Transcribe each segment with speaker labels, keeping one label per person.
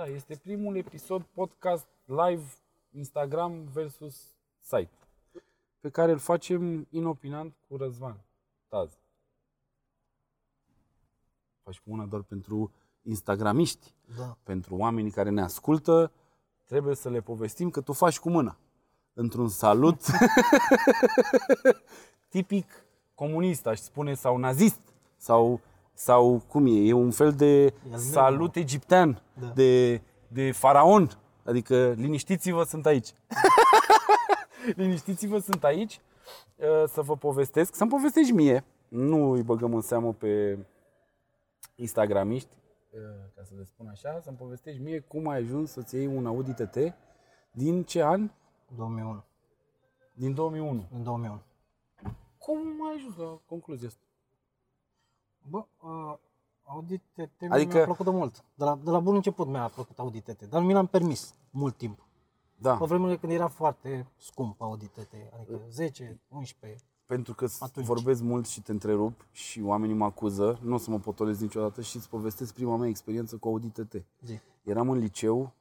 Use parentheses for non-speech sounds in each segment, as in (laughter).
Speaker 1: Da, este primul episod podcast live Instagram versus site pe care îl facem inopinant cu Răzvan Taz. Faci cu una doar pentru instagramiști,
Speaker 2: Da.
Speaker 1: pentru oamenii care ne ascultă, trebuie să le povestim că tu faci cu mâna. Într-un salut (laughs) tipic comunist, aș spune, sau nazist, sau, sau cum e, e un fel de salut egiptean,
Speaker 2: Da.
Speaker 1: de, de faraon. Adică liniștiți-vă, sunt aici. (laughs) liniștiți-vă, sunt aici uh, să vă povestesc, să-mi povestești mie. Nu îi băgăm în seamă pe instagramiști, uh, ca să le spun așa, să-mi povestești mie cum ai ajuns să-ți iei un Audi TT din ce an?
Speaker 2: 2001.
Speaker 1: Din 2001.
Speaker 2: În 2001.
Speaker 1: Cum ai ajuns la concluzia asta?
Speaker 2: Bă, uh, Audi TT
Speaker 1: Adică-
Speaker 2: adică... mi-a plăcut de mult. De la, de la bun început mi-a plăcut Audi TT, dar nu mi l-am permis mult timp.
Speaker 1: Da,
Speaker 2: Pe vremurile când era foarte scump Audi TT, adică 10, 11.
Speaker 1: pentru că
Speaker 2: Atunci.
Speaker 1: vorbesc mult și te întrerup și oamenii mă acuză, nu o să mă potolesc niciodată și îți povestesc prima mea experiență cu Audi TT.
Speaker 2: Zi.
Speaker 1: Eram în liceu,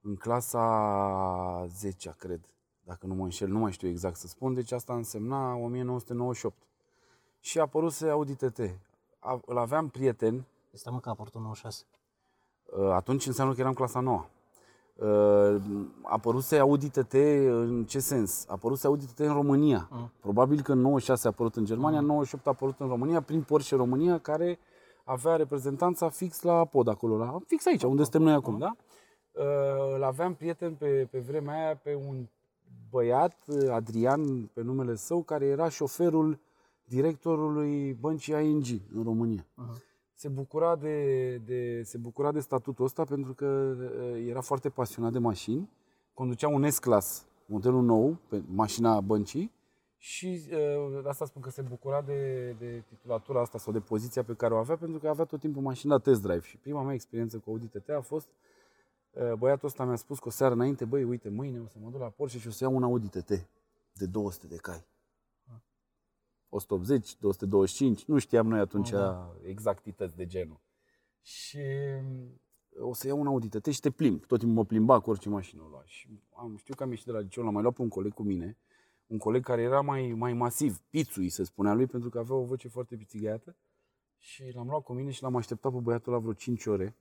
Speaker 1: în clasa 10 cred, dacă nu mă înșel, nu mai știu exact să spun, deci asta însemna 1998. Și a apăruse Audi TT. A- Îl aveam prieten,
Speaker 2: Este mă că a apărut în 96.
Speaker 1: Uh, atunci înseamnă că eram clasa 9. A apăruse Audi TT în ce sens? A apăruse Audi TT în România.
Speaker 2: Mm.
Speaker 1: Probabil că în 96 a apărut în Germania, în 98 a apărut în România prin Porsche România, care avea reprezentanța fix la pod acolo, la, fix aici, unde suntem noi acum, da? Uh, Îl aveam prieten pe, pe vremea aia pe un băiat, Adrian, pe numele său, care era șoferul directorului băncii ING în România se bucura de, de, se bucura de statutul ăsta pentru că uh, era foarte pasionat de mașini, conducea un S-Class, modelul nou, pe mașina băncii și uh, de asta spun că se bucura de, de titulatura asta sau de poziția pe care o avea pentru că avea tot timpul mașina test drive și prima mea experiență cu Audi TT a fost uh, băiatul ăsta mi-a spus cu o seară înainte, băi, uite, mâine o să mă duc la Porsche și o să iau un Audi TT de 200 de cai. 180, 225, nu știam noi atunci
Speaker 2: Da.
Speaker 1: exactități de genul. Și o să iau un Audi TT și te plimb. Tot timpul mă plimba cu orice mașină o lua. Și am, știu că am ieșit de la liceu, l-am mai luat pe un coleg cu mine, un coleg care era mai, mai masiv, pițui se spunea lui, pentru că avea o voce foarte pițigheată. Și l-am luat cu mine și l-am așteptat pe băiatul la vreo 5 ore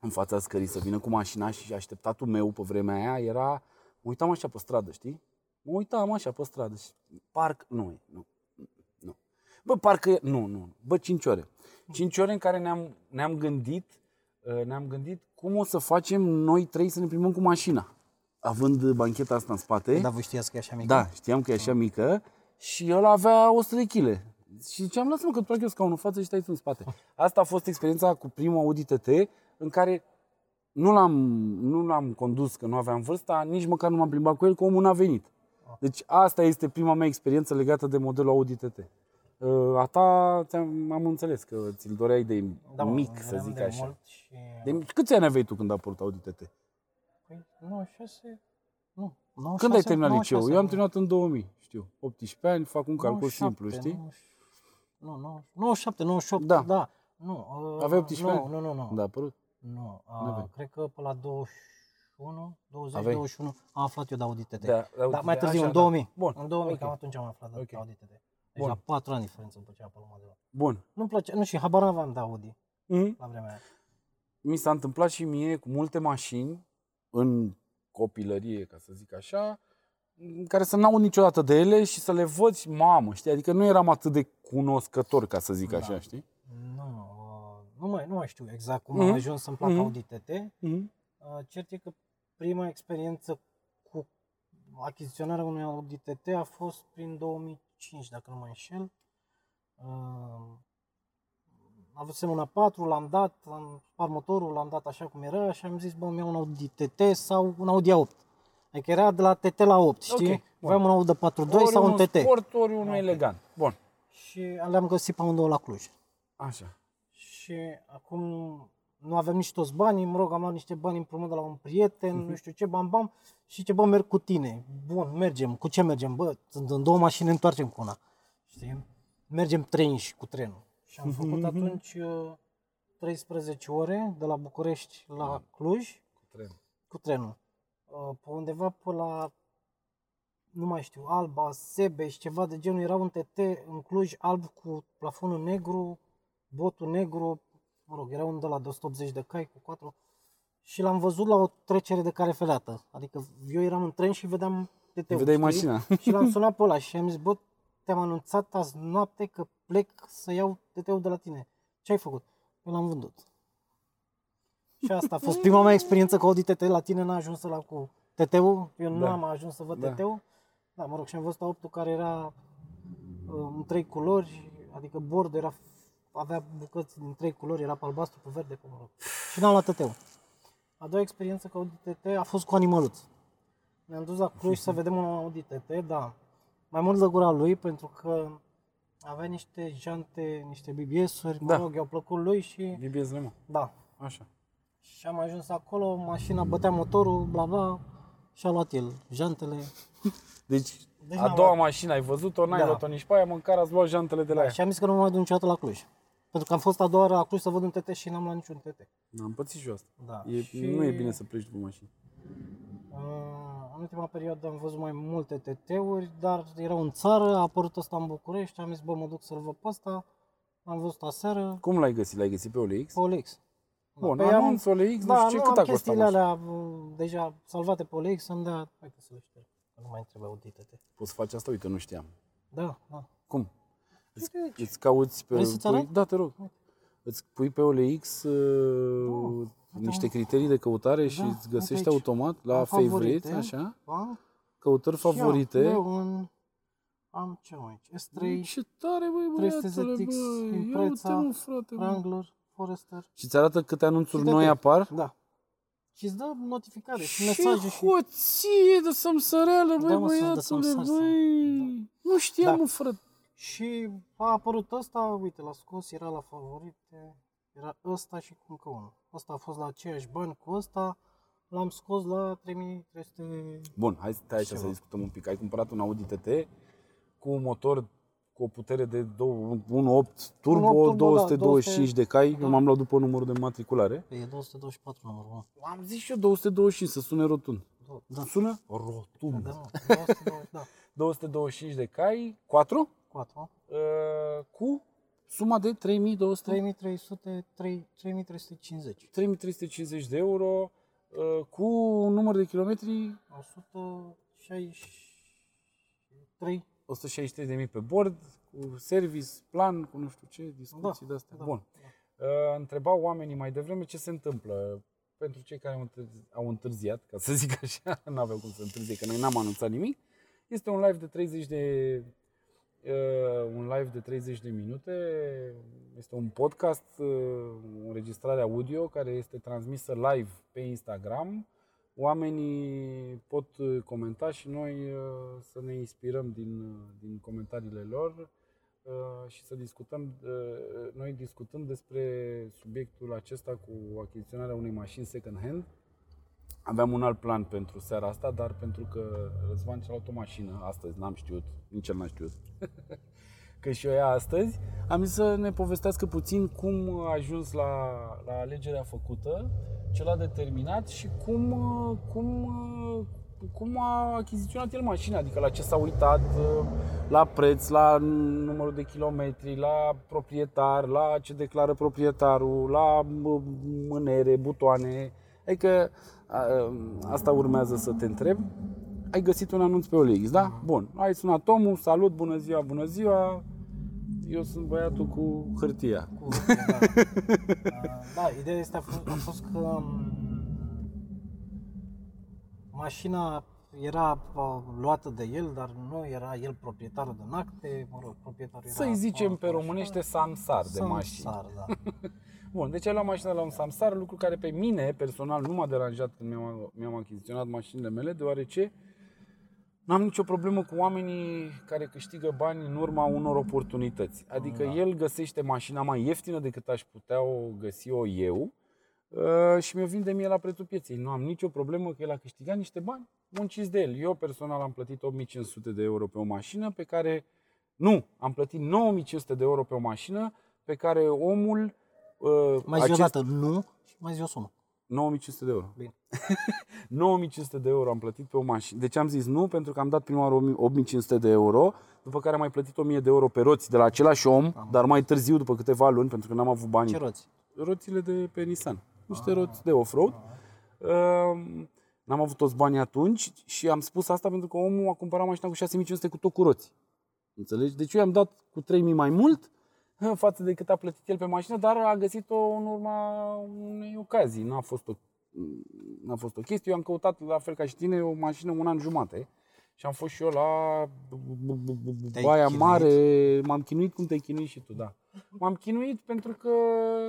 Speaker 1: în fața scării să vină cu mașina și așteptatul meu pe vremea aia era, mă uitam așa pe stradă, știi? Mă uitam așa pe stradă și parc, nu, nu, nu. Bă, parcă, e- nu, nu, bă, 5 ore. 5 ore în care ne-am, ne-am gândit, uh, ne-am gândit cum o să facem noi trei să ne plimbăm cu mașina. Având bancheta asta în spate.
Speaker 2: Dar voi știați că e așa mică?
Speaker 1: Da, știam că e așa mică și el avea 100 de kg. Și ziceam, lasă-mă că îți plac eu scaunul în față și stai tu în spate. Asta a fost experiența cu primul Audi TT în care nu l-am, nu l-am condus că nu aveam vârsta, nici măcar nu m-am plimbat cu el, că omul n-a venit. Deci asta este prima mea experiență legată de modelul Audi TT. Uh, A ta ți-am, am înțeles că ți-l doreai de
Speaker 2: Da, mă,
Speaker 1: mic, să
Speaker 2: vreau
Speaker 1: zic
Speaker 2: de
Speaker 1: așa.
Speaker 2: Mult și...
Speaker 1: De, mic. câți ani aveai tu când a apărut Audi TT?
Speaker 2: Păi, 96... Nu, 96,
Speaker 1: Când ai terminat
Speaker 2: 96,
Speaker 1: liceu? Eu am
Speaker 2: nu.
Speaker 1: terminat în 2000, știu. 18 ani, fac un calcul
Speaker 2: 97,
Speaker 1: simplu, știi?
Speaker 2: 90 Nu, nu, 97, 98,
Speaker 1: Da.
Speaker 2: da. Nu, uh,
Speaker 1: Aveai 18
Speaker 2: nu,
Speaker 1: ani?
Speaker 2: Nu, nu, nu.
Speaker 1: Da, a apărut.
Speaker 2: Nu,
Speaker 1: N-aveai.
Speaker 2: uh, cred că pe la 21, 20,
Speaker 1: Aveai?
Speaker 2: 21 am aflat eu de Audi TT.
Speaker 1: Da,
Speaker 2: Da,
Speaker 1: Audi
Speaker 2: mai
Speaker 1: TT,
Speaker 2: târziu,
Speaker 1: așa,
Speaker 2: în
Speaker 1: da.
Speaker 2: 2000.
Speaker 1: Bun,
Speaker 2: În 2000,
Speaker 1: ok.
Speaker 2: cam atunci am aflat de
Speaker 1: Ok.
Speaker 2: Audi TT. Deci
Speaker 1: Bun.
Speaker 2: la 4 ani diferență îmi plăcea pe modelul.
Speaker 1: Bun.
Speaker 2: Nu-mi plăcea, nu și habar n-aveam de Audi
Speaker 1: Mm-hmm.
Speaker 2: la vremea aia.
Speaker 1: Mi s-a întâmplat și mie cu multe mașini în copilărie, ca să zic așa, în care să n-aud niciodată de ele și să le văd și mamă, știi? Adică nu eram atât de cunoscător, ca să zic
Speaker 2: Da.
Speaker 1: așa, știi?
Speaker 2: Nu, uh, nu mai, nu mai știu exact cum
Speaker 1: Mhm.
Speaker 2: am ajuns să-mi placă
Speaker 1: Mhm.
Speaker 2: Audi TT.
Speaker 1: Mm-hmm.
Speaker 2: Uh, Cert e că prima experiență cu achiziționarea unui Audi TT a fost prin 2005, dacă nu mă înșel. Uh, Avusem un A4, l-am dat, am spart motorul, l-am dat așa cum era și am zis, bă, îmi iau un Audi TT sau un Audi A8. Adică era de la TT la 8, știi?
Speaker 1: Ok, bun.
Speaker 2: Aveam un Audi 42 sau un
Speaker 1: unul
Speaker 2: TT.
Speaker 1: sport, ori unul
Speaker 2: Ok.
Speaker 1: elegant. Bun.
Speaker 2: Și le-am găsit pe amândouă la Cluj.
Speaker 1: Așa.
Speaker 2: Și acum nu avem nici toți banii, mă rog, am luat niște bani împrumut de la un prieten,
Speaker 1: Mhm.
Speaker 2: nu știu ce, bam, bam, și ce, bă, merg cu tine. Bun, mergem. Cu ce mergem? Bă, sunt în două mașini, ne întoarcem cu una. Știi? Mergem trei și cu trenul. Și am făcut
Speaker 1: Mhm.
Speaker 2: atunci uh, 13 ore de la București la Cluj
Speaker 1: Cu trenul.
Speaker 2: cu trenul. Uh, Pe undeva pe la, nu mai știu, Alba, Sebeș, ceva de genul, era un TT în Cluj alb cu plafonul negru, botul negru, mă rog, era un de la de 180 de cai cu 4 și l-am văzut la o trecere de care feleată. Adică eu eram în tren și vedeam TT-ul.
Speaker 1: Vedeai
Speaker 2: știi?
Speaker 1: mașina. (laughs)
Speaker 2: Și l-am (laughs) sunat pe ăla și am zis, bă, te-am anunțat azi noapte că plec să iau TT-ul de la tine. Ce ai făcut? Eu l-am vândut. Și asta a fost prima mea experiență cu Audi TT. La tine n-a ajuns la cu TT-ul. Eu nu
Speaker 1: Da.
Speaker 2: am ajuns să văd
Speaker 1: Da.
Speaker 2: TT-ul. Da, mă rog, și am văzut A8 care era uh, în trei culori, adică bordul era, avea bucăți din trei culori, era pe albastru, pe verde, pe mă rog. Și n-am luat TT-ul. A doua experiență cu Audi TT a fost cu animăluț. Ne-am dus la Cluj să vedem un Audi TT, da. Mai mult de gura lui, pentru că avea niște jante, niște BBS-uri,
Speaker 1: Da.
Speaker 2: mă rog, i-au plăcut lui și
Speaker 1: BBS mă.
Speaker 2: da.
Speaker 1: Așa.
Speaker 2: Și am ajuns acolo, mașina bătea motorul, bla bla, și a luat el jantele.
Speaker 1: Deci,
Speaker 2: Deci
Speaker 1: a
Speaker 2: n-am
Speaker 1: doua
Speaker 2: luat.
Speaker 1: mașină ai văzut-o, n-ai
Speaker 2: Da.
Speaker 1: luat-o nici pe aia, măcar ați luat jantele de la ea.
Speaker 2: Și am zis că nu mă mai duc niciodată la Cluj. Pentru că am fost a doua oară la Cluj să văd un TT și n-am luat niciun TT.
Speaker 1: Am pățit și eu asta.
Speaker 2: Da.
Speaker 1: E,
Speaker 2: și,
Speaker 1: Nu e bine să pleci după mașină.
Speaker 2: uh, În ultima perioadă am văzut mai multe TT-uri, dar erau în țară, a apărut ăsta în București, am zis, bă, mă duc să-l văd pe ăsta. L-am văzut aseară
Speaker 1: Cum l-ai găsit? L-ai găsit pe OLX?
Speaker 2: pe OLX.
Speaker 1: Bun,
Speaker 2: Păi am-
Speaker 1: anunț OLX,
Speaker 2: Da,
Speaker 1: nu știu ce,
Speaker 2: nu,
Speaker 1: cât
Speaker 2: am
Speaker 1: a costat
Speaker 2: chestiile
Speaker 1: mașina?
Speaker 2: alea uh, deja salvate pe OLX, să-mi dea... Hai că să le șterg, că nu mai îmi trebuie Audi TT.
Speaker 1: Poți să faci asta? Uite, nu știam.
Speaker 2: Da, da.
Speaker 1: Cum? Îți,
Speaker 2: Uite aici.
Speaker 1: îți cauți pe...
Speaker 2: Vrei să-ți
Speaker 1: pui,
Speaker 2: arăt?
Speaker 1: da, te rog. Îți pui pe OLX uh, niște criterii de căutare și
Speaker 2: Da,
Speaker 1: îți găsești
Speaker 2: uite aici.
Speaker 1: automat la
Speaker 2: Am
Speaker 1: favorite,
Speaker 2: favorite.
Speaker 1: așa,
Speaker 2: Da?
Speaker 1: căutări
Speaker 2: Și am
Speaker 1: favorite.
Speaker 2: Leon, am ce am aici? S3,
Speaker 1: Ce tare, băi,
Speaker 2: 300
Speaker 1: băiatule,
Speaker 2: ZX,
Speaker 1: băi. Ia
Speaker 2: Impreza,
Speaker 1: uite, mă, frate, bă.
Speaker 2: Wrangler, Forester.
Speaker 1: Și ți arată câte anunțuri
Speaker 2: Și de
Speaker 1: noi
Speaker 2: tot.
Speaker 1: apar?
Speaker 2: Da. Și îți dă notificare și
Speaker 1: Ce
Speaker 2: mesaje și...
Speaker 1: hoție de să-mi băi,
Speaker 2: Da, mă, să- de
Speaker 1: băiatule,
Speaker 2: să-mi sari, să-
Speaker 1: băi. Nu știam,
Speaker 2: Da.
Speaker 1: mă, frate.
Speaker 2: Și a apărut ăsta, uite, l-a scos, era la favorite, era ăsta și cu încă unul. Ăsta a fost la aceiași bani cu ăsta, l-am scos la 3300...
Speaker 1: Bun, hai stai aici
Speaker 2: Ceva.
Speaker 1: să discutăm un pic. Ai cumpărat un Audi TT cu un motor cu o putere de dou- 1.8 turbo,
Speaker 2: 1.8 turbo, da,
Speaker 1: 225 de cai.
Speaker 2: da.
Speaker 1: Eu m-am luat după numărul de matriculare.
Speaker 2: E 224 numărul, mă.
Speaker 1: Am zis și eu 225 să sune rotund.
Speaker 2: Da.
Speaker 1: Sună? Rotund.
Speaker 2: Da, mă, 220, da. (laughs)
Speaker 1: 225 de cai, 4,
Speaker 2: 4,
Speaker 1: uh, cu suma de 3200
Speaker 2: 3300, 3, 3350.
Speaker 1: 3350 de euro, uh, cu un număr de kilometri
Speaker 2: 163.
Speaker 1: 163.000 pe bord, cu service, plan, cu nu știu ce, discuții
Speaker 2: Da,
Speaker 1: de astea.
Speaker 2: da,
Speaker 1: Bun. Uh, întrebau oamenii mai devreme ce se întâmplă pentru cei care au întârzi- au întârziat, ca să zic așa, (laughs) nu aveau cum să întârzie, că noi n-am anunțat nimic. Este un live de 30 de uh, un live de 30 de minute, este un podcast, uh, o înregistrare audio care este transmisă live pe Instagram. Oamenii pot uh, comenta și noi uh, să ne inspirăm din, uh, din comentariile lor uh, și să discutăm, uh, noi discutăm despre subiectul acesta cu achiziționarea unei mașini second hand. Aveam un alt plan pentru seara asta, dar pentru că Răzvan și-a luat o mașină astăzi, n-am știut, nici el n-a știut (laughs) că și eu ia astăzi, am zis să ne povestească puțin cum a ajuns la, la alegerea făcută, ce l-a determinat și cum, uh, cum, uh, cum a achiziționat el mașina, adică la ce s-a uitat, uh, la preț, la numărul de kilometri, la proprietar, la ce declară proprietarul, la uh, mânere, butoane. Adică a- asta urmează să te întreb. Ai găsit un anunț pe OLX, da? Bun. Ai sunat omul, salut, bună ziua, bună ziua. Eu sunt băiatul cu hârtia.
Speaker 2: Cu, da. Uh, (laughs) da, ideea este a fost, a fost că um, mașina era uh, luată de el, dar nu era el proprietarul de acte, mă rog, proprietarul era...
Speaker 1: Să-i zicem
Speaker 2: uh,
Speaker 1: pe românește samsar de mașini.
Speaker 2: Samsar, da. (laughs)
Speaker 1: Bun, deci ai luat mașina la un samsar, lucru care pe mine, personal, nu m-a deranjat când mi-am, mi-am achiziționat mașinile mele, deoarece n-am nicio problemă cu oamenii care câștigă bani în urma unor oportunități. Adică
Speaker 2: Da.
Speaker 1: el găsește mașina mai ieftină decât aș putea o găsi o eu uh, și mi-o vinde mie la prețul pieței. Nu am nicio problemă că el a câștigat niște bani munciți de el. Eu personal am plătit 8500 de euro pe o mașină pe care nu, am plătit 9500 de euro pe o mașină pe care omul uh,
Speaker 2: Mai zi o dată nu și mai zi o sumă.
Speaker 1: 9500 de euro.
Speaker 2: Bine. (laughs)
Speaker 1: 9500 de euro am plătit pe o mașină. Deci am zis nu, pentru că am dat prima oară 8500 de euro, după care am mai plătit 1000 de euro pe roți de la același om, dar mai târziu, după câteva luni, pentru că n-am avut bani.
Speaker 2: Ce roți?
Speaker 1: roțile de pe Nissan. Niște roți de off-road. Uh, n-am avut toți banii atunci și am spus asta pentru că omul a cumpărat mașina cu 6500 cu tot cu roți. Înțelegi? Deci eu i-am dat cu 3000 mai mult (laughs) față de cât a plătit el pe mașină, dar a găsit-o în urma unei ocazii. N-a fost o, n-a fost o chestie. Eu am căutat, la fel ca și tine, o mașină un an jumate. Și am fost și eu la
Speaker 2: Te-ai
Speaker 1: Baia
Speaker 2: chinuit?
Speaker 1: Mare, m-am chinuit cum te-ai chinuit și tu, da. M-am chinuit pentru că,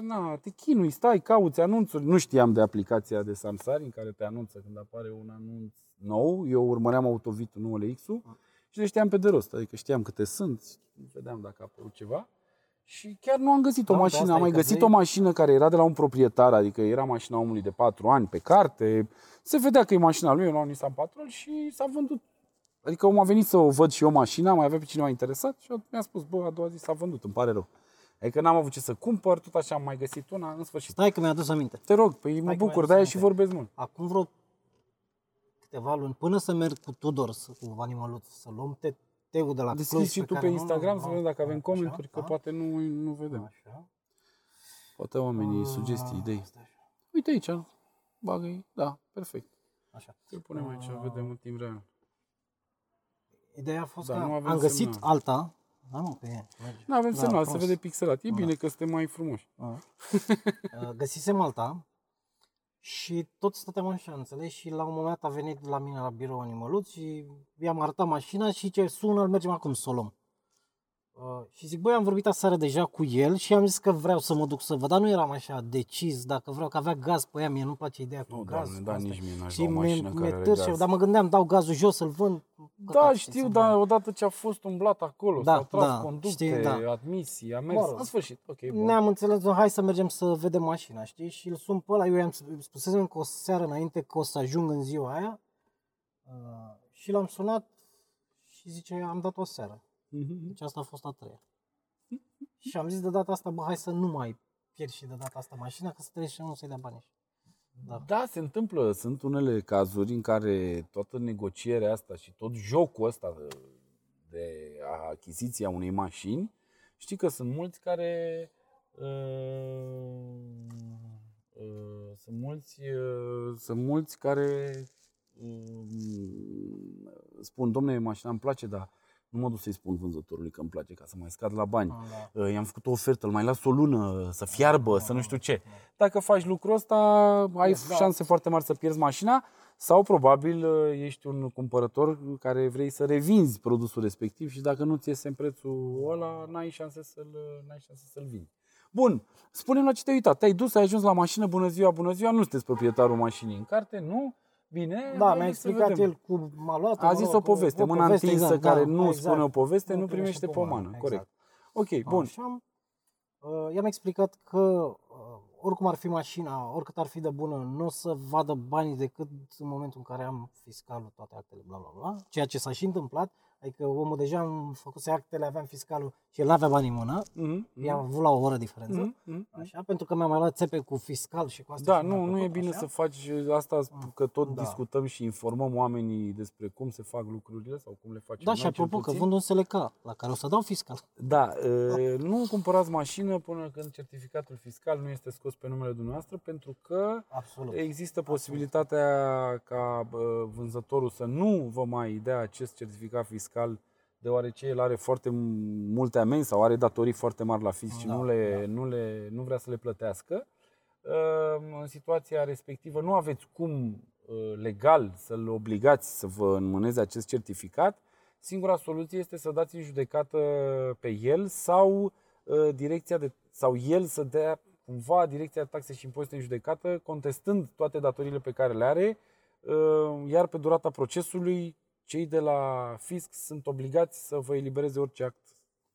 Speaker 1: na, te chinui, stai, cauți anunțuri. Nu știam de aplicația de Samsari în care te anunță când apare un anunț nou. Eu urmăream Autovitul, nu OLX-ul și le știam pe de rost. Adică știam câte sunt, vedeam dacă a apărut ceva. Și chiar nu am găsit o
Speaker 2: Da, pe
Speaker 1: mașină.
Speaker 2: asta
Speaker 1: Am
Speaker 2: e
Speaker 1: mai
Speaker 2: că
Speaker 1: găsit
Speaker 2: vrei-
Speaker 1: o mașină care era de la un proprietar, adică era mașina omului de 4 ani pe carte. Se vedea că e mașina lui, eu la un Nissan Patrol și s-a vândut. Adică omul a venit să o văd și eu mașina, mai avea pe cineva interesat și mi-a spus, bă, a doua zi s-a vândut, îmi pare rău. Adică n-am avut ce să cumpăr, tot așa am mai găsit una, în sfârșit.
Speaker 2: Stai că mi-a adus aminte.
Speaker 1: Te rog, păi mă
Speaker 2: Hai că
Speaker 1: bucur,
Speaker 2: mai
Speaker 1: de-aia
Speaker 2: sunt
Speaker 1: și
Speaker 2: multe.
Speaker 1: vorbesc mult.
Speaker 2: Acum vreo câteva luni, până să merg cu Tudor, să, cu Animăluț, să luăm te- teul de la
Speaker 1: Deschizi
Speaker 2: Cluj,
Speaker 1: și tu
Speaker 2: care
Speaker 1: pe
Speaker 2: nu
Speaker 1: Instagram
Speaker 2: l-am
Speaker 1: să vedem dacă avem
Speaker 2: așa,
Speaker 1: comentarii, că
Speaker 2: da?
Speaker 1: poate nu, nu vedem.
Speaker 2: Așa.
Speaker 1: Poate oamenii,
Speaker 2: Ah,
Speaker 1: sugestii, idei.
Speaker 2: stai așa.
Speaker 1: Uite aici, bagă da, perfect.
Speaker 2: Așa.
Speaker 1: Îl punem aici,
Speaker 2: Ah.
Speaker 1: vedem în timp real.
Speaker 2: Ideea a fost
Speaker 1: Da,
Speaker 2: că
Speaker 1: nu avem
Speaker 2: am găsit
Speaker 1: semnal.
Speaker 2: alta. Da, nu, că e. merge.
Speaker 1: Nu avem
Speaker 2: Da,
Speaker 1: semnal, se
Speaker 2: frumos.
Speaker 1: vede pixelat. E
Speaker 2: Da.
Speaker 1: bine că suntem mai frumoși.
Speaker 2: Da. (laughs) Uh, Găsisem alta și tot stăteam așa, înțelegi? Și la un moment dat a venit la mine la birou Animăluț și i-am arătat mașina și ce sună, mergem acum să o luăm. Uh, și zic, băi, am vorbit aseară deja cu el și am zis că vreau să mă duc să văd, dar nu eram așa decis dacă vreau, că avea gaz pe ea, mie nu-mi place ideea cu
Speaker 1: Nu,
Speaker 2: gaz.
Speaker 1: doamne,
Speaker 2: cu
Speaker 1: da,
Speaker 2: astea.
Speaker 1: nici mie n-aș
Speaker 2: Și
Speaker 1: lua o
Speaker 2: mi-e,
Speaker 1: mașină
Speaker 2: mi-e
Speaker 1: care are
Speaker 2: târșe,
Speaker 1: gaz.
Speaker 2: dar mă gândeam, dau gazul jos, să-l vând.
Speaker 1: Da,
Speaker 2: căcat,
Speaker 1: știu,
Speaker 2: să-mi
Speaker 1: dar
Speaker 2: bani.
Speaker 1: odată ce a fost umblat acolo,
Speaker 2: Da,
Speaker 1: s-au tras
Speaker 2: da,
Speaker 1: conducte,
Speaker 2: știi, da.
Speaker 1: admisii, a mers,
Speaker 2: Mă rog.
Speaker 1: în sfârșit, ok, bun.
Speaker 2: Ne-am înțeles, zis, hai să mergem să vedem mașina, știi? Și îl sun pe ăla, eu i-am spusesem că o seară înainte că o să ajung în ziua aia uh, și l-am sunat și zice, am dat o seară.
Speaker 1: Mhm.
Speaker 2: Deci asta a fost a treia. (laughs) și am zis de data asta, bă, hai să nu mai pierd și de data asta mașina, că să trebuie și unul să-i dea bani. Da.
Speaker 1: Da, se întâmplă. Sunt unele cazuri în care toată negocierea asta și tot jocul ăsta de, de achiziția unei mașini, știi că sunt mulți care uh, uh, sunt mulți uh, sunt mulți care uh, spun, domne, mașina îmi place, dar nu mă duc să-i spun vânzătorului că îmi place ca să mai scad la bani.
Speaker 2: Da.
Speaker 1: Uh, i-am făcut o ofertă, îl mai las o lună să fiarbă, să nu știu ce. Dacă faci lucrul ăsta, ai
Speaker 2: Da.
Speaker 1: șanse foarte mari să pierzi mașina sau probabil uh, ești un cumpărător care vrei să revinzi produsul respectiv și dacă nu ți iese în prețul ăla, n-ai șanse să-l, n-ai șanse să-l vinzi. Bun, spune-mi la ce te-ai uitat. Te-ai dus, ai ajuns la mașină, bună ziua, bună ziua, nu sunteți proprietarul mașinii în carte, nu? Bine,
Speaker 2: Da,
Speaker 1: hai
Speaker 2: mi-a
Speaker 1: să
Speaker 2: explicat
Speaker 1: vedem.
Speaker 2: el cum m-a luat.
Speaker 1: A zis o poveste, mâna întinsă care nu
Speaker 2: exact.
Speaker 1: spune o poveste, nu primește pomană,
Speaker 2: exact.
Speaker 1: corect. Ok, bun.
Speaker 2: Așa, uh, i-am explicat că uh, oricum ar fi mașina, oricât ar fi de bună, nu o să vadă banii decât în momentul în care am fiscalul, toate actele, bla bla bla. Ceea ce s-a și întâmplat, adică omul deja am făcut actele, aveam fiscalul și el avea bani în mână,
Speaker 1: Mhm, mhm,
Speaker 2: i-a avut la o oră diferență.
Speaker 1: mhm, mhm.
Speaker 2: Așa, pentru că mi-am mai luat țepe cu fiscal și cu asta.
Speaker 1: Da,
Speaker 2: și mi-a
Speaker 1: nu, nu e
Speaker 2: plăcut,
Speaker 1: bine
Speaker 2: așa.
Speaker 1: să faci asta, că tot
Speaker 2: Da.
Speaker 1: discutăm și informăm oamenii despre cum se fac lucrurile sau cum le facem
Speaker 2: Da,
Speaker 1: noi,
Speaker 2: și apropo
Speaker 1: cel
Speaker 2: că
Speaker 1: puțin.
Speaker 2: vând un SLK, la care o să dau fiscal.
Speaker 1: Da, e, nu cumpărați mașină până când certificatul fiscal nu este scos pe numele dumneavoastră, pentru că
Speaker 2: Absolut.
Speaker 1: există posibilitatea ca bă, vânzătorul să nu vă mai dea acest certificat fiscal deoarece el are foarte multe amenzi sau are datorii foarte mari la fisc și
Speaker 2: Da,
Speaker 1: nu, le, nu, le, nu vrea să le plătească. Ehm, În situația respectivă nu aveți cum uh, legal să-l obligați să vă înmâneze acest certificat. Singura soluție este să dați în judecată pe el sau uh, direcția de, sau el să dea cumva direcția de taxe și impozite în judecată, contestând toate datoriile pe care le are, uh, iar pe durata procesului cei de la fisc sunt obligați să vă elibereze orice act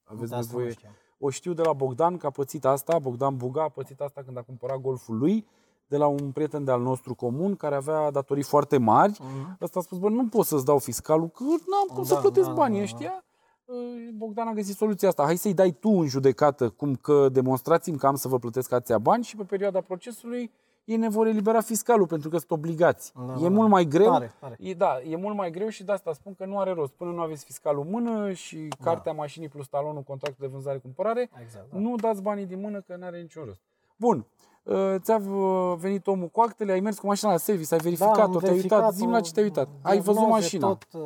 Speaker 1: aveți
Speaker 2: De asta nu
Speaker 1: nevoie.
Speaker 2: știam.
Speaker 1: O știu de la Bogdan că a pățit asta, Bogdan Buga a pățit asta când a cumpărat golful lui, de la un prieten de al nostru comun care avea datorii foarte mari.
Speaker 2: Mhm.
Speaker 1: Ăsta a spus, bă, nu pot să-ți dau fiscalul, că n-am cum să
Speaker 2: Da,
Speaker 1: plătesc
Speaker 2: da,
Speaker 1: banii
Speaker 2: da,
Speaker 1: ăștia. uh, Bogdan a găsit soluția asta. Hai să-i dai tu în judecată cum că demonstrați-mi că am să vă plătesc ația bani și pe perioada procesului ei ne vor elibera fiscalul pentru că sunt obligați.
Speaker 2: Da,
Speaker 1: e
Speaker 2: da,
Speaker 1: mult
Speaker 2: da.
Speaker 1: mai greu.
Speaker 2: Tare, tare.
Speaker 1: E, da, e mult mai greu și de asta spun că nu are rost. Până nu aveți fiscalul în mână și
Speaker 2: Da.
Speaker 1: cartea mașinii plus talonul, contractul de vânzare-cumpărare,
Speaker 2: Exact, da.
Speaker 1: nu dați banii din mână că nu are niciun rost. Bun. Uh, Ți-a uh, venit omul cu actele, ai mers cu mașina la service, ai verificat-o,
Speaker 2: Da, am
Speaker 1: te-ai uitat,
Speaker 2: verificat-o,
Speaker 1: zi la ce te-ai uitat. Ai văzut
Speaker 2: diagnoze,
Speaker 1: mașina,
Speaker 2: Tot, uh,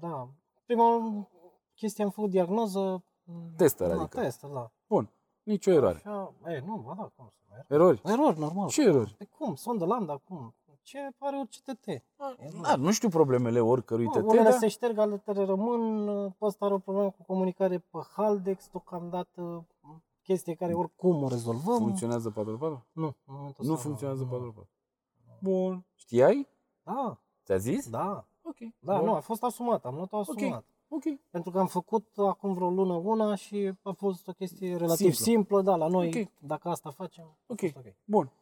Speaker 2: da. Prima chestie am făcut diagnoză.
Speaker 1: Tester,
Speaker 2: da,
Speaker 1: adică.
Speaker 2: Tester, da.
Speaker 1: Bun, nicio eroare.
Speaker 2: Așa, e, nu, ba da, cum să mai
Speaker 1: Erori?
Speaker 2: Erori, normal.
Speaker 1: Ce erori?
Speaker 2: Pe cum? Sondă lambda, cum? Ce are orice TT?
Speaker 1: Da, nu știu problemele oricărui
Speaker 2: Nu,
Speaker 1: TT,
Speaker 2: unele
Speaker 1: dar...
Speaker 2: se șterg, altele rămân. Pe ăsta are o problemă cu comunicare pe Haldex, deocamdată chestie care oricum o rezolvăm.
Speaker 1: Funcționează 4
Speaker 2: Nu, în momentul
Speaker 1: Nu
Speaker 2: ăsta
Speaker 1: funcționează
Speaker 2: nu.
Speaker 1: 4 Bun. Știai?
Speaker 2: Da,
Speaker 1: Ți-a zis?
Speaker 2: da.
Speaker 1: Ok.
Speaker 2: Da,
Speaker 1: Bun.
Speaker 2: nu, a fost asumat, am luat-o asumat.
Speaker 1: Ok.
Speaker 2: Pentru că am făcut acum vreo lună una și a fost o chestie relativ
Speaker 1: Simplă.
Speaker 2: simplă, da, la noi,
Speaker 1: Ok.
Speaker 2: dacă asta facem, a
Speaker 1: Ok.
Speaker 2: fost ok.
Speaker 1: Bun.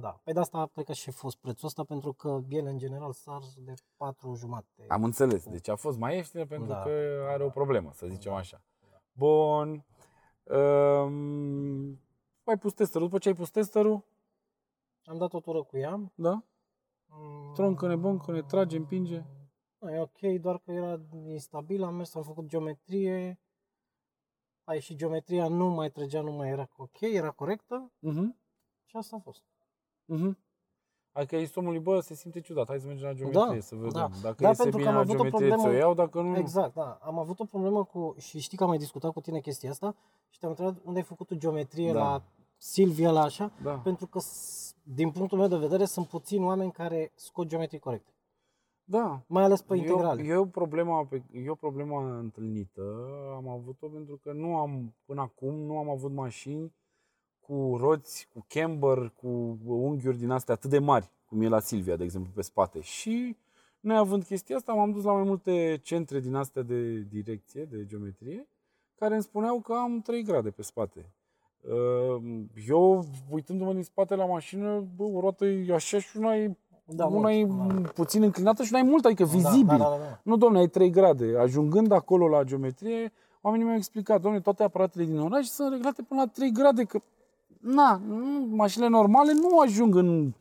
Speaker 2: Da, pe de asta cred că și a fost prețul ăsta, pentru că ele în general sar de 4 jumate.
Speaker 1: Am înțeles. Deci a fost mai ieftină pentru
Speaker 2: Da.
Speaker 1: că are o problemă, să zicem așa. Bun. Um, ai pus testerul. După ce ai pus testerul,
Speaker 2: Am dat o tură cu ea.
Speaker 1: da?
Speaker 2: Mm,
Speaker 1: Troncă-ne, boncă-ne, trage, împinge.
Speaker 2: Nu, e ok, doar că era instabil, am mers, am făcut geometrie. Ai și geometria nu mai trăgea, nu mai era ok, era corectă
Speaker 1: Mhm.
Speaker 2: și asta a fost.
Speaker 1: Mhm. Adică istomului, bă, se simte ciudat. Hai să mergem la geometrie,
Speaker 2: Da,
Speaker 1: să vedem.
Speaker 2: da.
Speaker 1: Dacă
Speaker 2: Da,
Speaker 1: iese
Speaker 2: pentru că
Speaker 1: bine
Speaker 2: am
Speaker 1: la
Speaker 2: avut o
Speaker 1: geometrie, ți-o
Speaker 2: problemă-
Speaker 1: iau, dacă nu...
Speaker 2: Exact, da. Am avut o problemă cu, și știi că am mai discutat cu tine chestia asta și te-am întrebat unde ai făcut tu geometrie
Speaker 1: Da.
Speaker 2: la Silvia, la așa,
Speaker 1: Da.
Speaker 2: pentru că, s- din punctul meu de vedere, sunt puțini oameni care scot geometrii corecte.
Speaker 1: Da.
Speaker 2: Mai ales pe
Speaker 1: Eu,
Speaker 2: integrale.
Speaker 1: eu, problema, pe, eu problema întâlnită am avut-o pentru că nu am, până acum, nu am avut mașini cu roți, cu camber, cu unghiuri din astea atât de mari, cum e la Silvia, de exemplu, pe spate. Și neavând chestia asta, m-am dus la mai multe centre din astea de direcție, de geometrie, care îmi spuneau că am 3 grade pe spate. Uh, Eu, uitându-mă din spate la mașină, bă, o roată e așa și una e,
Speaker 2: Da,
Speaker 1: una
Speaker 2: mult,
Speaker 1: e
Speaker 2: da.
Speaker 1: puțin înclinată și una e mult, adică
Speaker 2: Da,
Speaker 1: vizibil.
Speaker 2: Da, da, da.
Speaker 1: Nu, domne, ai 3 grade. Ajungând acolo la geometrie, oamenii mi-au explicat, domne, toate aparatele din oraș sunt reglate până la 3 grade, că, na, nu, mașinile normale nu ajung în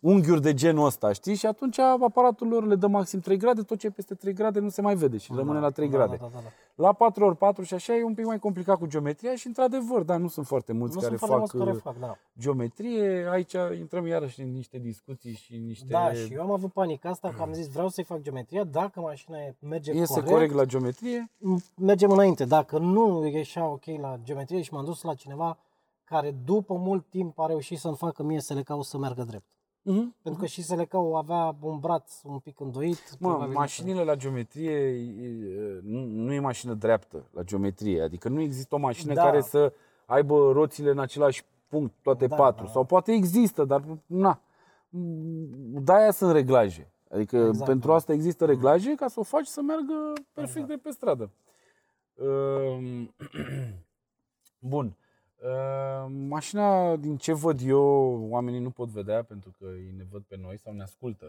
Speaker 1: unghiuri de genul ăsta, știi? Și atunci aparatul lor le dă maxim 3 grade, tot ce e peste 3 grade nu se mai vede și rămâne la 3
Speaker 2: da,
Speaker 1: grade.
Speaker 2: Da, da, da, da.
Speaker 1: La 4x4 și așa e un pic mai complicat cu geometria și într-adevăr, da, nu sunt foarte mulți
Speaker 2: Nu
Speaker 1: care
Speaker 2: sunt foarte
Speaker 1: fac
Speaker 2: mulți care
Speaker 1: uh,
Speaker 2: fac, da.
Speaker 1: geometrie. Aici intrăm iarăși în niște discuții și niște...
Speaker 2: Da, și eu am avut panica asta că am zis vreau să-i fac geometria, dacă mașina e- merge
Speaker 1: Iese
Speaker 2: corect,
Speaker 1: corect la geometrie.
Speaker 2: mergem înainte. Dacă nu ieșea ok la geometrie și m-am dus la cineva care după mult timp a reușit să-mi facă mie SLK-ul să meargă drept.
Speaker 1: Mhm.
Speaker 2: Pentru că și SLK-ul avea un braț un pic îndoit.
Speaker 1: Mă,
Speaker 2: probabil
Speaker 1: mașinile la geometrie e, nu, nu e mașină dreaptă la geometrie. Adică nu există o mașină
Speaker 2: Da.
Speaker 1: care să aibă roțile în același punct, toate
Speaker 2: Da,
Speaker 1: patru.
Speaker 2: da.
Speaker 1: Sau poate există, dar na. De-aia sunt reglaje. Adică
Speaker 2: Exact,
Speaker 1: pentru
Speaker 2: da.
Speaker 1: asta există reglaje ca să o faci să meargă perfect de pe stradă. Ehm, (clears throat) Bun. Ehm, Mașina, din ce văd eu, oamenii nu pot vedea pentru că ei ne văd pe noi sau ne ascultă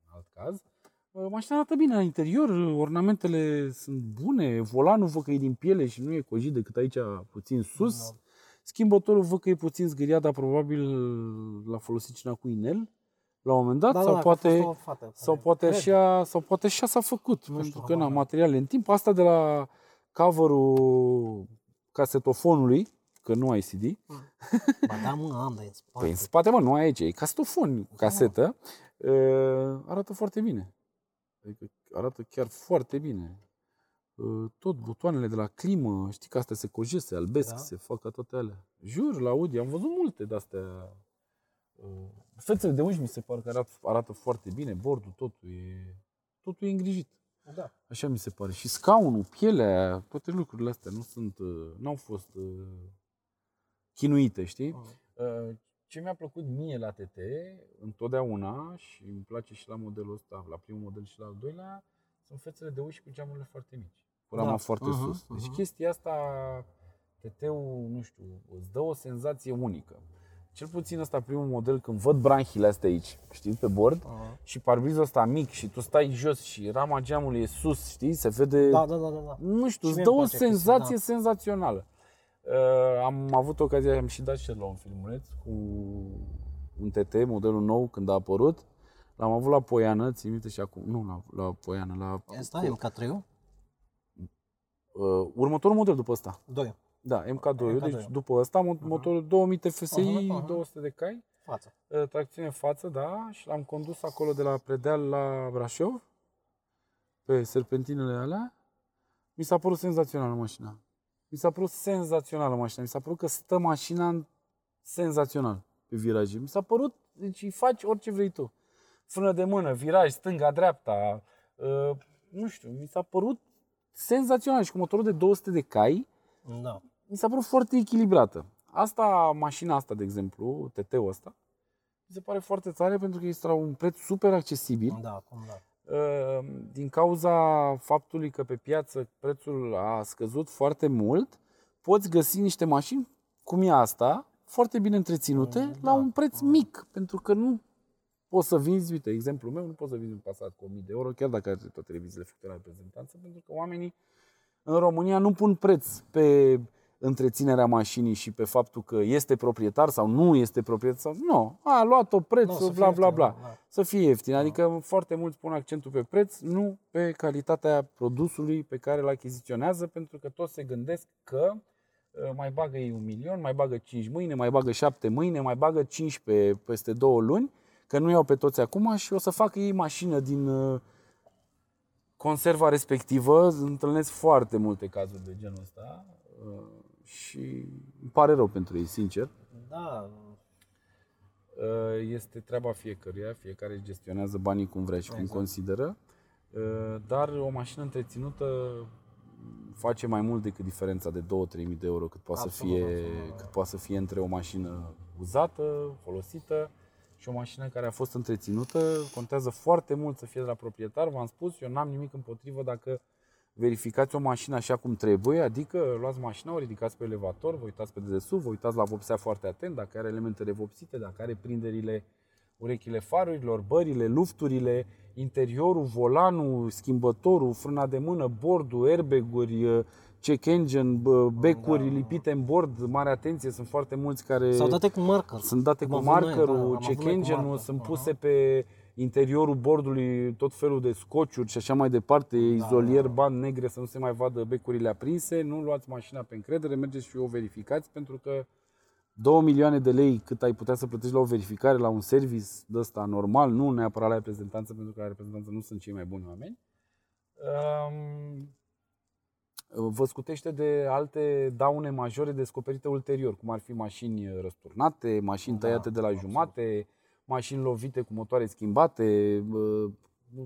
Speaker 1: în alt caz. Uh, Mașina arată bine la interior, ornamentele sunt bune, volanul văd că e din piele și nu e cojit decât aici puțin sus.
Speaker 2: Da.
Speaker 1: Schimbătorul văd că e puțin zgâriat, dar probabil l-a folosit cineva cu inel la un moment dat
Speaker 2: Da,
Speaker 1: sau
Speaker 2: da, că a
Speaker 1: poate
Speaker 2: fost o fată
Speaker 1: sau
Speaker 2: care-
Speaker 1: poate
Speaker 2: cred.
Speaker 1: așa, sau poate așa s-a făcut,
Speaker 2: Nu
Speaker 1: pentru
Speaker 2: știu,
Speaker 1: că na,
Speaker 2: habar n-am.
Speaker 1: materiale în timp. Asta de la cover-ul casetofonului, că nu ai CD,
Speaker 2: Ba da, mă, am, dar e în spate.
Speaker 1: Păi în spate, mă, nu ai aici, e casetofon cu casetă. Uh, arată foarte bine. Adică arată chiar foarte bine. Uh, Tot butoanele de la climă, știi că astea se cojesc, se albesc,
Speaker 2: Da.
Speaker 1: se fac ca toate alea. Jur, la Audi, am văzut multe de-astea. Uh, Fețele de unși mi se pare că arată, arată foarte bine, bordul, totul e, totul e îngrijit.
Speaker 2: Da.
Speaker 1: Așa mi se pare. Și scaunul, pielea, toate lucrurile astea nu sunt, uh, n-au fost uh, chinuite, știi?
Speaker 2: Mm.
Speaker 1: Uh, Ce mi-a plăcut mie la TT, întotdeauna, și îmi place și la modelul ăsta, la primul model și la al doilea, sunt fețele de uși cu geamurile foarte mici. Cu rama
Speaker 2: Da.
Speaker 1: foarte
Speaker 2: Mhm,
Speaker 1: sus. Deci
Speaker 2: mhm.
Speaker 1: chestia asta, TT-ul, nu știu, îți dă o senzație unică. Cel puțin ăsta primul model, când văd branchile astea aici, știi, pe bord,
Speaker 2: Uh-huh.
Speaker 1: și parbrizul ăsta mic și tu stai jos și rama geamului e sus, știi, se vede,
Speaker 2: Da, da, da, da, da.
Speaker 1: nu știu,
Speaker 2: Și
Speaker 1: îți
Speaker 2: mie
Speaker 1: dă
Speaker 2: îmi
Speaker 1: o
Speaker 2: place chestia,
Speaker 1: senzație
Speaker 2: da.
Speaker 1: senzațională. Uh, am avut ocazia, am și dat și la un filmuleț cu un TT, modelul nou, când a apărut. L-am avut la Poiană, țin minte și acum, nu la, la Poiană, la
Speaker 2: Asta e MK3
Speaker 1: uh, următorul model după ăsta.
Speaker 2: 2
Speaker 1: Da, MK2,
Speaker 2: MK2.
Speaker 1: deci după ăsta, mo- motorul 2000 TFSI,
Speaker 2: Aha, aha.
Speaker 1: 200 de cai,
Speaker 2: față.
Speaker 1: uh, tracțiune față, da, și l-am condus acolo de la Predeal la Brașov, pe serpentinele alea. Mi s-a părut senzațională mașina. Mi s-a părut senzațională mașina. Mi s-a părut că stă mașina în- senzațional pe viraje. Mi s-a părut, deci îi faci orice vrei tu. Frână de mână, viraj, stânga, dreapta, uh, nu știu, mi s-a părut senzațional. Și cu motorul de 200 de cai,
Speaker 2: Da.
Speaker 1: Mi s-a părut foarte echilibrată. Asta, mașina asta, de exemplu, TT-ul ăsta, mi se pare foarte tare pentru că este la un preț super accesibil.
Speaker 2: Da, acum da.
Speaker 1: Uh, din cauza faptului că pe piață prețul a scăzut foarte mult, poți găsi niște mașini, cum e asta, foarte bine întreținute,
Speaker 2: Mm,
Speaker 1: la
Speaker 2: da.
Speaker 1: un preț mic, pentru că nu poți să vinzi, uite, exemplul meu, nu poți să vinzi un Passat cu 1000 de euro, chiar dacă are toate televiziile făcute la reprezentanță, pentru că oamenii în România nu pun preț pe întreținerea mașinii și pe faptul că este proprietar sau nu este proprietar. Sau... Nu, a luat-o
Speaker 2: Nu,
Speaker 1: prețul,
Speaker 2: să fie
Speaker 1: bla, bla,
Speaker 2: ieftin,
Speaker 1: bla
Speaker 2: da.
Speaker 1: să fie ieftin. Adică foarte mulți pun accentul pe preț, nu pe calitatea produsului pe care îl achiziționează, pentru că toți se gândesc că uh, mai bagă ei un milion, mai bagă 5 mâine, mai bagă 7 mâine, mai bagă 15 peste două luni, că nu iau pe toți acum și o să facă ei mașină din uh, conserva respectivă. Întâlnesc foarte multe cazuri de genul ăsta uh, și îmi pare rău pentru ei, sincer.
Speaker 2: Da,
Speaker 1: Uh, este treaba fiecăruia, fiecare gestionează banii cum vrea și cum
Speaker 2: Exact.
Speaker 1: consideră, Uh, dar o mașină întreținută face mai mult decât diferența de 2-3 mii de euro cât poate, să
Speaker 2: Absolut,
Speaker 1: fie,
Speaker 2: absolut, da.
Speaker 1: cât poate să fie între o mașină uzată, folosită și o mașină care a fost întreținută. Contează foarte mult să fie de la proprietar. V-am spus, eu n-am nimic împotrivă dacă verificați o mașină așa cum trebuie, adică luați mașina, o ridicați pe elevator, vă uitați pe dedesubt, vă uitați la vopsea foarte atent, dacă are elemente revopsite, dacă are prinderile, urechile farurilor, bările, lufturile, interiorul, volanul, schimbătorul, frâna de mână, bordul, airbag-uri, check engine, bă, becuri
Speaker 2: Da.
Speaker 1: lipite în bord, mare atenție, sunt foarte mulți care...
Speaker 2: s-au date cu marker.
Speaker 1: Sunt date
Speaker 2: Am
Speaker 1: cu
Speaker 2: avut noi, da,
Speaker 1: markerul,
Speaker 2: am avut
Speaker 1: check
Speaker 2: noi cu
Speaker 1: engine-ul,
Speaker 2: marker.
Speaker 1: sunt
Speaker 2: Aha.
Speaker 1: puse pe interiorul bordului tot felul de scociuri și așa mai departe, izolier,
Speaker 2: da.
Speaker 1: bani negre să nu se mai vadă becurile aprinse, nu luați mașina pe încredere, mergeți și o verificați pentru că 2 milioane de lei cât ai putea să plătești la o verificare, la un service de ăsta normal, nu neapărat la reprezentanță, pentru că la reprezentanță nu sunt cei mai buni oameni, um, vă scutește de alte daune majore descoperite ulterior, cum ar fi mașini răsturnate, mașini
Speaker 2: Da,
Speaker 1: tăiate de la
Speaker 2: absolut.
Speaker 1: jumate, mașini lovite cu motoare schimbate. bă,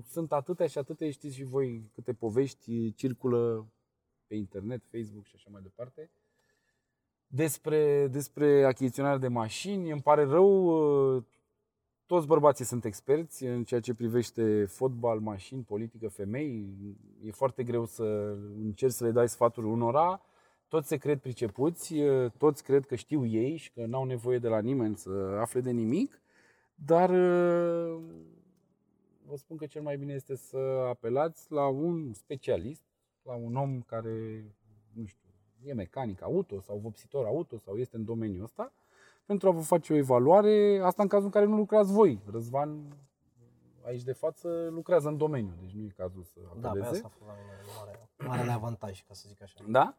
Speaker 1: Sunt atâtea și atâtea, știți și voi câte povești circulă pe internet, Facebook și așa mai departe. Despre, despre achiziționarea de mașini, îmi pare rău, ă, toți bărbații sunt experți în ceea ce privește fotbal, mașini, politică, femei. E foarte greu să încerci să le dai sfaturi unora. Toți se cred pricepuți, ă, toți cred că știu ei și că n-au nevoie de la nimeni să afle de nimic, dar ă, vă spun că cel mai bine este să apelați la un specialist, la un om care, nu știu, e mecanic auto sau vopsitor auto sau este în domeniul ăsta, pentru a vă face o evaluare, asta în cazul în care nu lucrați voi. Răzvan, aici de față, lucrează în domeniu, deci nu e cazul să
Speaker 2: Da, pe
Speaker 1: apeleze.
Speaker 2: asta a fost la mine mare, marele avantaj, ca să zic așa.
Speaker 1: Da?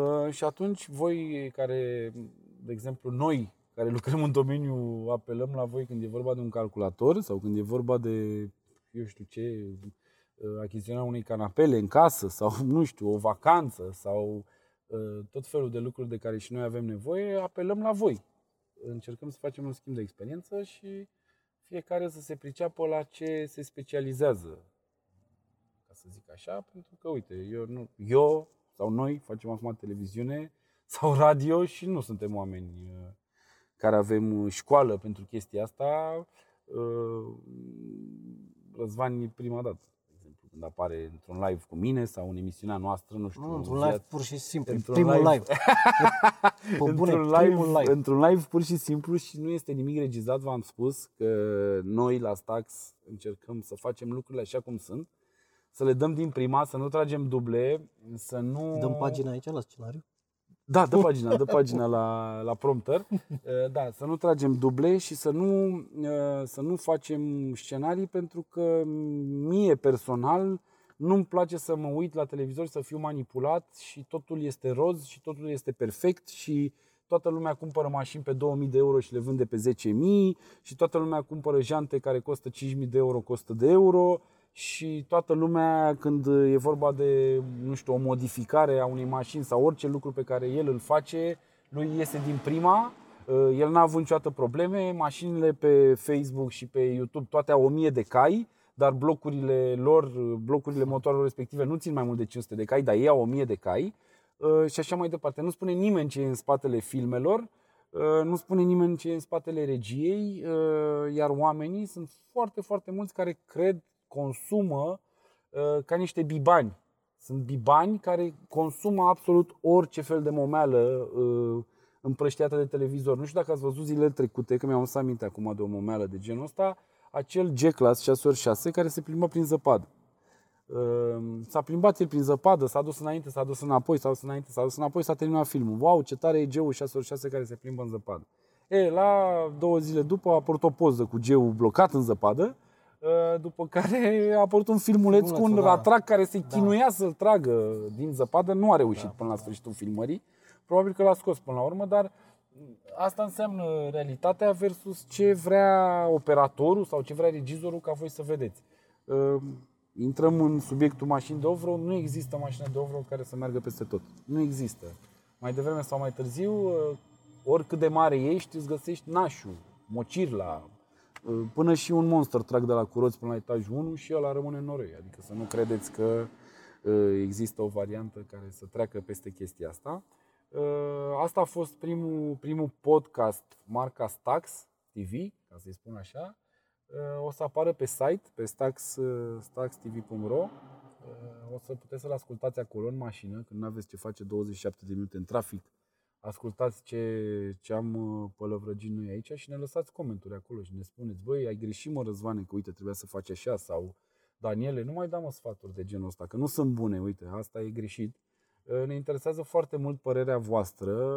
Speaker 1: Uh, și atunci voi care, de exemplu, noi care lucrăm în domeniu, apelăm la voi când e vorba de un calculator sau când e vorba de, eu știu ce, uh, achiziționarea unei canapele în casă sau, (laughs) nu știu, o vacanță sau uh, tot felul de lucruri de care și noi avem nevoie, apelăm la voi. Încercăm să facem un schimb de experiență și fiecare să se priceapă la ce se specializează ca să zic așa, pentru că, uite, eu, nu, eu sau noi facem acum televiziune sau radio și nu suntem oameni uh, care avem uh, școală pentru chestia asta. Uh, Răzvan e prima dată, de exemplu, când apare într-un live cu mine sau în emisiunea noastră, nu știu.
Speaker 2: Nu, într-un
Speaker 1: viață.
Speaker 2: live pur și simplu.
Speaker 1: Într-un
Speaker 2: primul
Speaker 1: live.
Speaker 2: live. (laughs) Pe bune,
Speaker 1: într-un, live,
Speaker 2: primul live.
Speaker 1: într-un live pur și simplu și nu este nimic regizat, v-am spus că noi la Stax încercăm să facem lucrurile așa cum sunt, să le dăm din prima, să nu tragem duble, să nu...
Speaker 2: Dăm pagina aici la scenariu?
Speaker 1: Da, dă pagina, dă pagina la, la prompter. Uh, (laughs) Da, să nu tragem duble și să nu, uh, să nu facem scenarii pentru că mie personal nu-mi place să mă uit la televizor, să fiu manipulat și totul este roz și totul este perfect și toată lumea cumpără mașini pe 2000 de euro și le vânde pe 10.000 și toată lumea cumpără jante care costă 5000 de euro, costă de euro și toată lumea când e vorba de, nu știu, o modificare a unei mașini sau orice lucru pe care el îl face, lui iese din prima, Uh, el n-a avut niciodată probleme, mașinile pe Facebook și pe YouTube toate au 1000 de cai, dar blocurile lor, blocurile motoarelor respective nu țin mai mult de 500 de cai, dar ei au 1000 de cai uh, și așa mai departe. Nu spune nimeni ce e în spatele filmelor, uh, nu spune nimeni ce e în spatele regiei, uh, iar oamenii sunt foarte, foarte mulți care cred, consumă uh, ca niște bibani. Sunt bibani care consumă absolut orice fel de momeală uh, împrăștiată de televizor. Nu știu dacă ați văzut zilele trecute, că mi-am adus aminte acum de o momeală de genul ăsta, acel G-Class 6x6 care se plimba prin zăpadă. Uh, S-a plimbat el prin zăpadă, s-a dus înainte, s-a dus înapoi, s-a dus înainte, s-a dus înapoi, s-a terminat filmul. Wow, ce tare e G-ul 6x6 care se plimbă în zăpadă. E, la două zile după a apărut o poză cu G-ul blocat în zăpadă, uh, după care a apărut un filmuleț cu un
Speaker 2: Filmulețul, da.
Speaker 1: ratrac care se chinuia să-l tragă din zăpadă. Nu a reușit până la sfârșitul filmării. Probabil că l-a scos până la urmă, dar asta înseamnă realitatea versus ce vrea operatorul sau ce vrea regizorul ca voi să vedeți. Uh, Intrăm în subiectul mașini de off nu există mașină de off care să meargă peste tot. Nu există. Mai devreme sau mai târziu, uh, oricât de mare ești, îți găsești nașul, mocirla, uh, până și un monster trag de la curoți până la etajul 1 și ăla rămâne în noroi. Adică să nu credeți că uh, există o variantă care să treacă peste chestia asta. Uh, Asta a fost primul, primul podcast marca Stax TV, ca să-i spun așa. Uh, O să apară pe site, pe stax, uh, staxtv.ro. Uh, O să puteți să-l ascultați acolo în mașină, când nu aveți ce face 27 de minute în trafic. Ascultați ce, ce am uh, pălăvrăgit noi aici și ne lăsați comentarii acolo și ne spuneți, băi, ai greșit mă Răzvane, că uite, trebuia să faci așa sau Daniele, nu mai da mă sfaturi de genul ăsta, că nu sunt bune, uite, asta e greșit. Uh, Ne interesează foarte mult părerea voastră,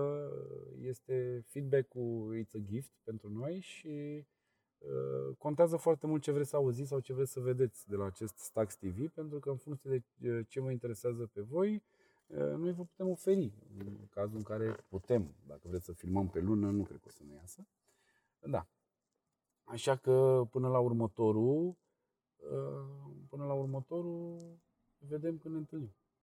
Speaker 1: este feedback-ul It's a Gift pentru noi și uh, contează foarte mult ce vreți să auziți sau ce vreți să vedeți de la acest Stax TV, pentru că în funcție de uh, ce vă interesează pe voi, uh, noi vă putem oferi, în cazul în care putem, dacă vreți să filmăm pe lună, nu cred că o să ne iasă. Da. Așa că până la următorul, uh, până la următorul, vedem când ne întâlnim.